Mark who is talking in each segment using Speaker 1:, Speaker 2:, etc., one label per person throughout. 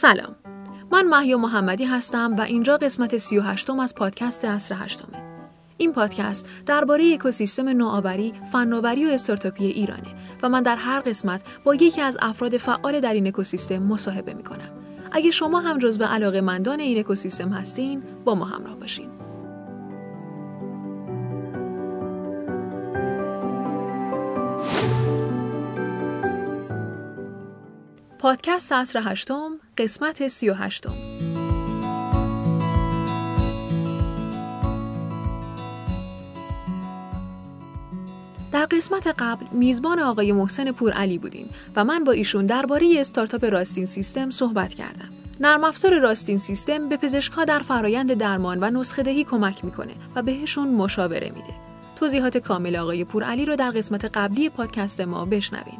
Speaker 1: سلام من محیا محمدی هستم و اینجا قسمت 38 از پادکست اصر هشتمه این پادکست درباره اکوسیستم نوآوری، فناوری و استارتاپی ایرانه و من در هر قسمت با یکی از افراد فعال در این اکوسیستم مصاحبه می‌کنم. اگه شما هم جزو علاقه مندان این اکوسیستم هستین، با ما همراه باشین. پادکست سطر هشتم قسمت سی و هشتم در قسمت قبل میزبان آقای محسن پور علی بودیم و من با ایشون درباره استارتاپ راستین سیستم صحبت کردم. نرم افزار راستین سیستم به پزشکها در فرایند درمان و نسخه دهی کمک می‌کنه و بهشون مشاوره میده. توضیحات کامل آقای پور علی رو در قسمت قبلی پادکست ما بشنوین.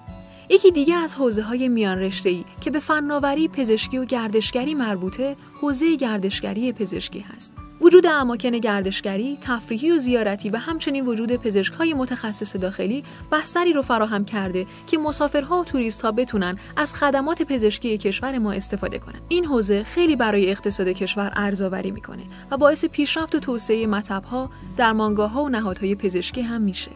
Speaker 1: یکی دیگه از حوزه های میان رشته ای که به فناوری پزشکی و گردشگری مربوطه حوزه گردشگری پزشکی هست. وجود اماکن گردشگری، تفریحی و زیارتی و همچنین وجود پزشکهای متخصص داخلی بستری رو فراهم کرده که مسافرها و توریستها بتونن از خدمات پزشکی کشور ما استفاده کنن. این حوزه خیلی برای اقتصاد کشور ارزآوری می‌کنه و باعث پیشرفت و توسعه مطبها، درمانگاهها و نهادهای پزشکی هم میشه.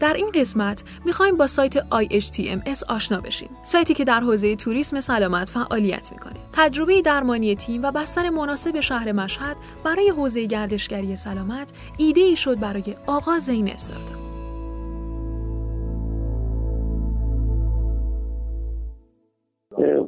Speaker 1: در این قسمت می‌خوایم با سایت IHTMS آشنا بشیم. سایتی که در حوزه توریسم سلامت فعالیت می‌کنه. تجربه درمانی تیم و بستر مناسب شهر مشهد برای حوزه گردشگری سلامت ایده ای شد برای آغاز این استارتاپ.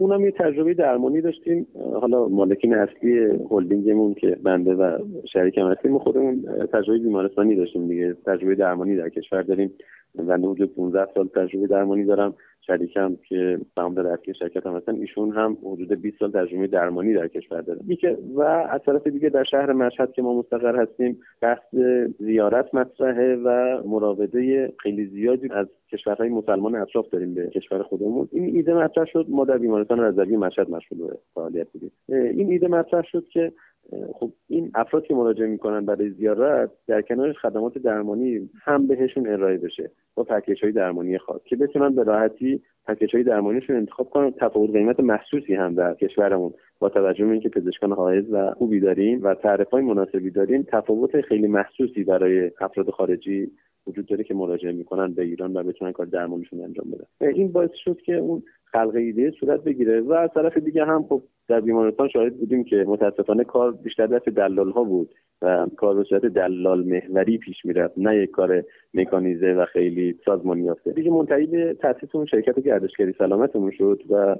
Speaker 2: اونم یه تجربه درمانی داشتیم. حالا مالکین اصلی هلدینگمون که بنده و شریکم هستیم خودمون تجربه بیمارستانی داشتیم دیگه. تجربه درمانی در کشور داریم. بنده حدود 15 سال تجربه درمانی دارم. شریکم که سهامدار اصلی شرکت هم هستن ایشون هم حدود 20 سال تجربه درمانی در کشور داره و از طرف دیگه در شهر مشهد که ما مستقر هستیم بحث زیارت مطرحه و مراوده خیلی زیادی از کشورهای مسلمان اطراف داریم به کشور خودمون. این ایده مطرح شد ما در بیمارستان رضوی مشهد مشغول به فعالیت بودیم. این ایده مطرح شد که خب این افراد که مراجعه می‌کنن برای زیارت در کنارش خدمات درمانی هم بهشون ارائه بشه با پکیج های درمانی خاص که بتونن به راحتی پکیج های درمانیشون انتخاب کنن. تفاوت قیمت محسوسی هم در کشورمون. با توجه به اینکه پزشکان حائز و خوبی داریم و تعرف های مناسبی داریم تفاوت خیلی محسوسی برای افراد خارجی وجود داره که مراجعه می‌کنن به ایران و بتونن کار درمانشون انجام بدن. این باعث شد که اون خلق ایده صورت بگیره و از طرف دیگه هم خب در بیمارستان شاهد بودیم که متاسفانه کار بیشتر دست دلال ها بود و کار به صورت دلال محوری پیش می‌رفت نه یک کار مکانیزه و خیلی سازمانی یافته. دیگه منتهی به تاسیس اون شرکت گردشگری سلامتمون شد و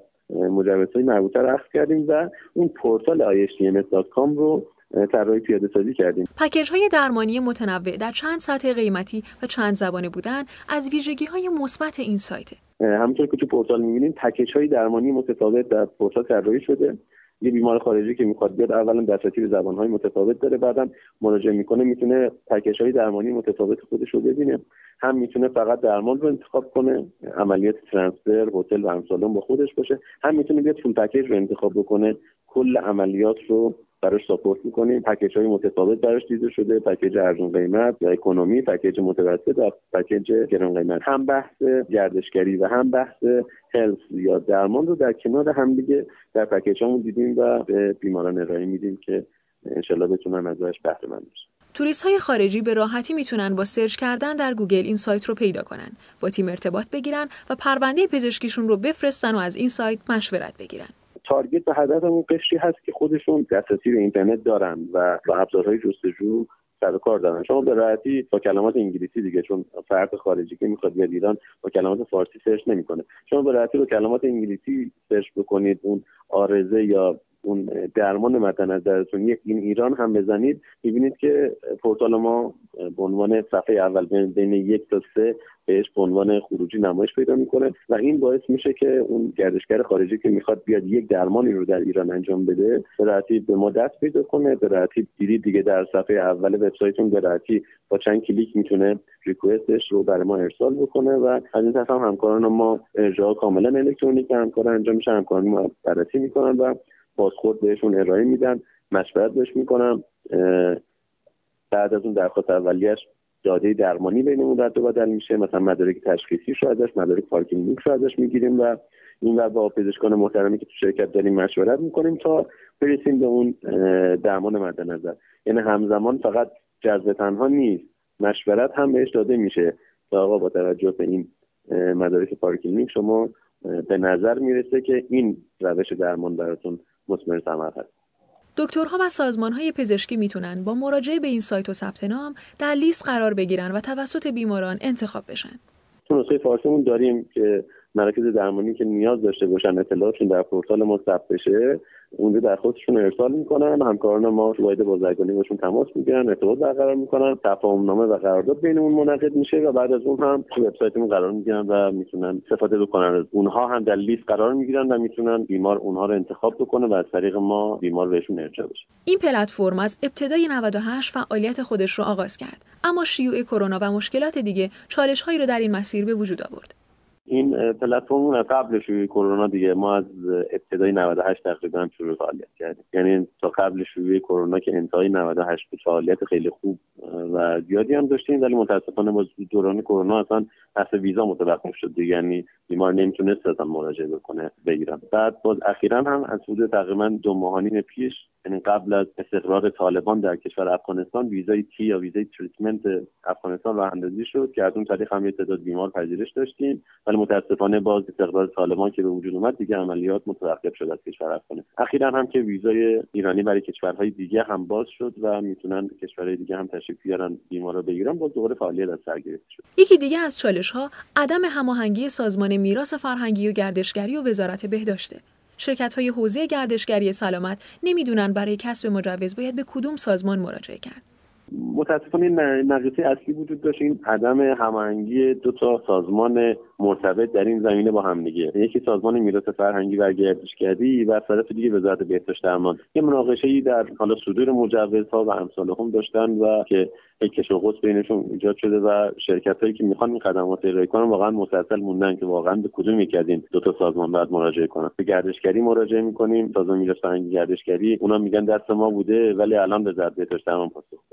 Speaker 2: های مربوطه رو اخذ کردیم و اون پورتال ishms.com رو طراحی پیاده سازی کردیم.
Speaker 1: پکیج های درمانی متنوع در چند سطح قیمتی و چند زبانه بودن از ویژگی های مثبت این سایت
Speaker 2: همونطور که تو پورتال می‌بینیم پکیج های درمانی متفاوت در پورتال طراحی شده. یه بیمار خارجی که می‌خواد بیاد اولا دسترسی به زبانهای متفاوت داره بعدم مراجعه می‌کنه می‌تونه پکیج های درمانی متفاوت خودش رو ببینه. هم می‌تونه فقط درمان رو انتخاب کنه عملیات transfer هتل و امثالهم با خودش باشه. هم می‌تونه بیاد full package رو انتخاب بکنه. کل عملیات رو براش support می‌کنیم. پکیج های متفاوت براش دیده شده. پکیج ارزون قیمت یا economy پکیج متوسط و پکیج گران قیمت. هم بحث گردشگری و هم بحث health یا درمان رو در کنار هم دیگه در پکیجامون دیدیم و به بیماران ارائه میدیم که انشالله بتونن ازش بهره مند بشن.
Speaker 1: توریست های خارجی به راحتی می‌تونن با search کردن در گوگل این سایت رو پیدا کنن با تیم ارتباط بگیرن و پرونده پزشکیشون رو بفرستن و از این سایت مشورت بگیرن.
Speaker 2: target و هدفمون قشری هست که خودشون دسترسی به اینترنت دارن و با ابزارهای جستجو سر و کار دارن. شما به راحتی با کلمات انگلیسی دیگه چون فرد خارجی که می‌خواد بیاد ایران با کلمات فارسی search نمی‌کنه. شما به راحتی با کلمات انگلیسی search بکنید اون عارضه یا اون درمان مد یک in ایران هم بزنید می‌بینید که پورتال ما به عنوان صفحه اول بین یک تا سه بهش به عنوان خروجی نمایش پیدا می‌کنه و این باعث میشه که اون گردشگر خارجی که می‌خواد بیاد یک درمانی رو در ایران انجام بده به راحتی به ما دست پیدا کنه به راحتی دیدید دیگه در صفحه اول وبسایتمون به راحتی با چند کلیک می‌تونه ریکوستش رو برای ما ارسال بکنه و از این طرف هم همکاران ما ارجاع کاملا الکترونیک همکار انجام میشه همکاران ما بررسی می‌کنن و بازخورد بهشون ارائه میدن مشورت بهش می‌کنم. بعد از اون درخواست اولیش داده درمانی بینمون رد و بدل میشه. مثلا مدارک تشخیصی رو ازش مدارک پارکینگ رو ازش می‌گیریم و این با پزشکان محترمی که تو شرکت داریم مشورت می‌کنیم تا برسیم به اون درمان مد نظر. یعنی همزمان فقط جذب تنها نیست مشورت هم بهش داده میشه تا آقا با توجه به این مدارک پارکینگ شما به نظر می‌رسه که این روش درمان براتون مثمر ثمر هست
Speaker 1: دکترها و سازمانهای پزشکی می‌تونن با مراجعه به این سایت و ثبت نام در لیست قرار بگیرن و توسط بیماران انتخاب بشن.
Speaker 2: تو نسخه فارسیمون داریم که مراکز درمانی که نیاز داشته باشن اطلاعاتشون در پورتال ما ثبت بشه اونجا درخواستشون رو ارسال می‌کنن همکاران ما واحد بازرگانی باشون تماس می‌گیرن ارتباط برقرار می‌کنن تفاهم نامه و قرارداد بینمون منعقد میشه و بعد از اون هم تو وبسایتمون قرار می‌گیرن و می‌تونن استفاده بکنن. اونها هم در لیست قرار می‌گیرن و می‌تونن بیمار اونها رو انتخاب بکنه و از طریق ما بیمار بهشون ارجاع بشه.
Speaker 1: این پلتفرم از ابتدای 98 فعالیت خودش رو آغاز کرد. اما شیوع کرونا و مشکلات دیگه چالش هایی رو در این مسیر به وجود آورد.
Speaker 2: این پلتفرم قبل شروع کرونا دیگه. ما از ابتدای 98 تقریبا شروع فعالیت کردیم. یعنی تا قبل شروع کرونا که انتهای 98 فعالیت خیلی خوب و زیادی هم داشتیم. ولی متاسفانه با دوران کرونا اصلا اصلا ویزا متوقف شد دیگه. یعنی بیمار نمی‌تونست اصلا مراجعه بکنه بگیرم. بعد باز اخیرا هم از حدود تقریبا دو ماهانین پیش یعنی قبل از استقرار طالبان در کشور افغانستان ویزای تی یا ویزای تریتمنت افغانستان راه اندازی شد که از اون طریق هم یه تعداد بیمار پذیرش داشتیم. ولی متاسفانه باز استقرار طالبان که به وجود اومد دیگه عملیات متوقف شد از کشور افغانستان. اخیرا هم که ویزای ایرانی برای کشورهای دیگه هم باز شد و می‌تونن کشورهای دیگه هم تشریف بیارن بیمار رو بگیرن باز دوباره فعالیت از سر گرفته شد.
Speaker 1: یکی دیگه از چالش ها عدم هماهنگی سازمان میراث فرهنگی و گردشگری و وزارت بهداشته. شرکت های حوزه گردشگری سلامت نمی‌دونن برای کسب مجوز باید به کدوم سازمان مراجعه کرد.
Speaker 2: متاسفانه نقیصه اصلی وجود داشت. این عدم هماهنگی دو تا سازمان مرتبط در این زمینه با هم دیگه. یکی سازمان میراث فرهنگی و گردشگری و طرف دیگه وزارت بهداشت درمان. یه مناقشه ای در حالا صدور مجوزها و امثال هم داشتن و که کش و بینشون ایجاد شده و شرکت هایی که می‌خوان این خدمات ارائه کنن واقعا مستعصل موندن که واقعا به کدوم یکی از این دو تا سازمان باید مراجعه کنن. به گردشگری مراجعه می‌کنیم سازمان فرهنگی گردشگری اونا میگن دست ما بوده ولی الان به وزارت بهداشت درمان پاسخ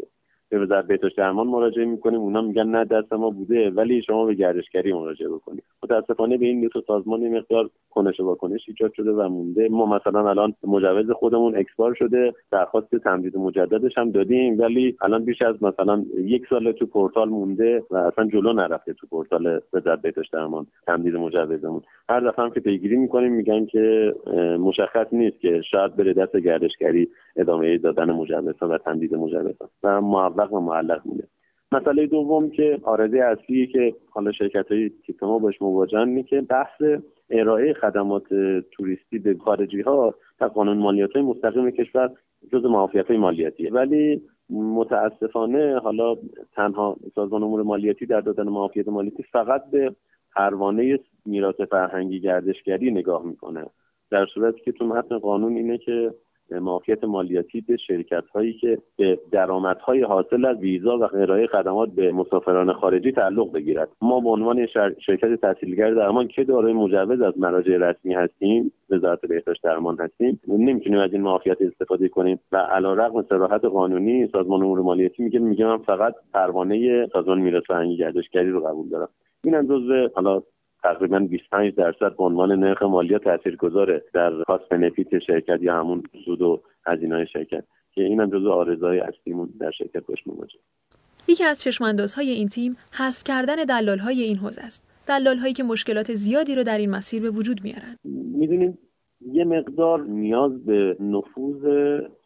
Speaker 2: به وزارت بهداشت درمان مراجعه می‌کنیم. اونا میگن نه دست ما بوده ولی شما به گردشگری مراجعه بکنید. متاسفانه به این دو سازمان مقدار کنش و واکنش ایجاد شده و مونده. ما مثلا الان مجوز خودمون اکسپار شده درخواست تمدید مجددش هم دادیم ولی الان بیش از مثلا یک سال تو پورتال مونده و اصلا جلو نرفته تو پورتال وزارت بهداشت درمان تمدید مجوزمون. هر دفعه هم که پیگیری می‌کنیم میگن که مشخص نیست که شاید بره دست گردشگری ادامه دادن مجوزها و تمدید مجوزها. و معوق و معلق مونده مسئله دوم که آرزه اصلی که حالا شرکت های تیپ ما باش مواجهن اینه که بحث ارائه خدمات توریستی به خارجی ها قانون مالیات های مستقیم کشور جز معافیت های مالیاتیه. ولی متاسفانه حالا تنها سازمان امور مالیاتی در دادن معافیت مالیاتی فقط به پروانه میراث فرهنگی گردشگری نگاه می‌کنه. در صورتی که تو متن قانون اینه که معافیت مالیاتی به شرکت هایی که به درآمدهای حاصل از ویزا و ارائه خدمات به مسافران خارجی تعلق بگیرد. ما به عنوان شرکت تحصیلگر درمان که دارای مجوز از مراجع رسمی هستیم وزارت بهداشت درمان هستیم نمی‌تونیم از این معافیت استفاده کنیم. و علیرغم صراحت قانونی سازمان امور مالیاتی میگه میگه من فقط پروانه سازمان میراث فرهنگی گردشگری رو قبول دارم. این هم جزو حالا تقریبا 25 درصد به عنوان نرخ مالیات تاثیرگذاره در کاست بنفیت شرکت یا همون سود و هزینه شرکت که این هم جزو آرزوهای اصلیمون در شرکت باش مواجه.
Speaker 1: یکی از چشماندازهای این تیم حذف کردن دلالهای این حوزه است. دلالهایی که مشکلات زیادی رو در این مسیر به وجود میارن.
Speaker 2: می‌دونیم یه مقدار نیاز به نفوذ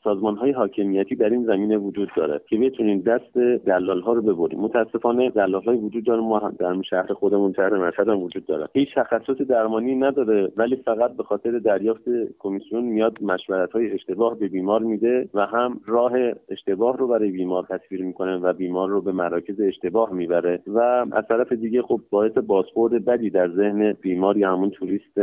Speaker 2: سازمان های حاکمیتی در این زمینه وجود داره که بتونیم دست دلال ها رو ببریم متاسفانه دلال های وجود داره. ما در شهر خودمون شهر مشهد هم وجود داره. هیچ تخصص درمانی نداره ولی فقط به خاطر دریافت کمیسیون میاد مشورت های اشتباه به بیمار میده و هم راه اشتباه رو برای بیمار تصویر می‌کنه و بیمار رو به مراکز اشتباه می‌بره و از طرف دیگه خب باعث بازخورد بدی در ذهن بیمار یا همون توریست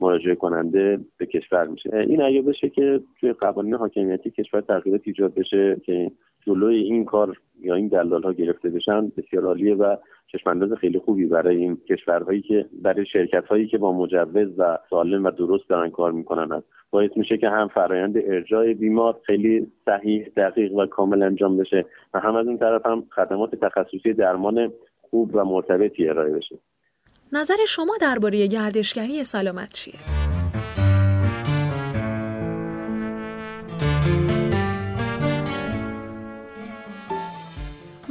Speaker 2: مراجعه کننده به کشور میشه. این اگه بشه که توی قوانین حاکمیتی کشور تغییرات ایجاد بشه که جلوی این کار یا این دلال ها گرفته بشن بسیار عالیه و چشمانداز خیلی خوبی برای این کشورهایی که برای شرکت هایی که با مجوز و سالم و درست دارن کار می‌کنن هست باعث میشه که هم فرایند ارجاع بیمار خیلی صحیح دقیق و کامل انجام بشه و هم از اون طرف هم خدمات تخصصی درمان خوب و مرتبطی ارائه بشه
Speaker 1: نظر شما درباره گردشگری سلامت چیه؟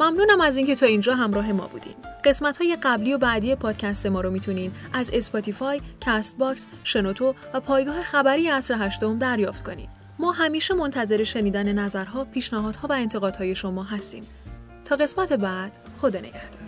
Speaker 1: ممنونم از اینکه تا اینجا همراه ما بودین. قسمت های قبلی و بعدی پادکست ما رو می‌تونین از اسپاتیفای، کاست باکس، شنوتو و پایگاه خبری عصر هشتم دریافت کنید. ما همیشه منتظر شنیدن نظرها، پیشنهادها و انتقادهای شما هستیم. تا قسمت بعد، خدا نگهدار.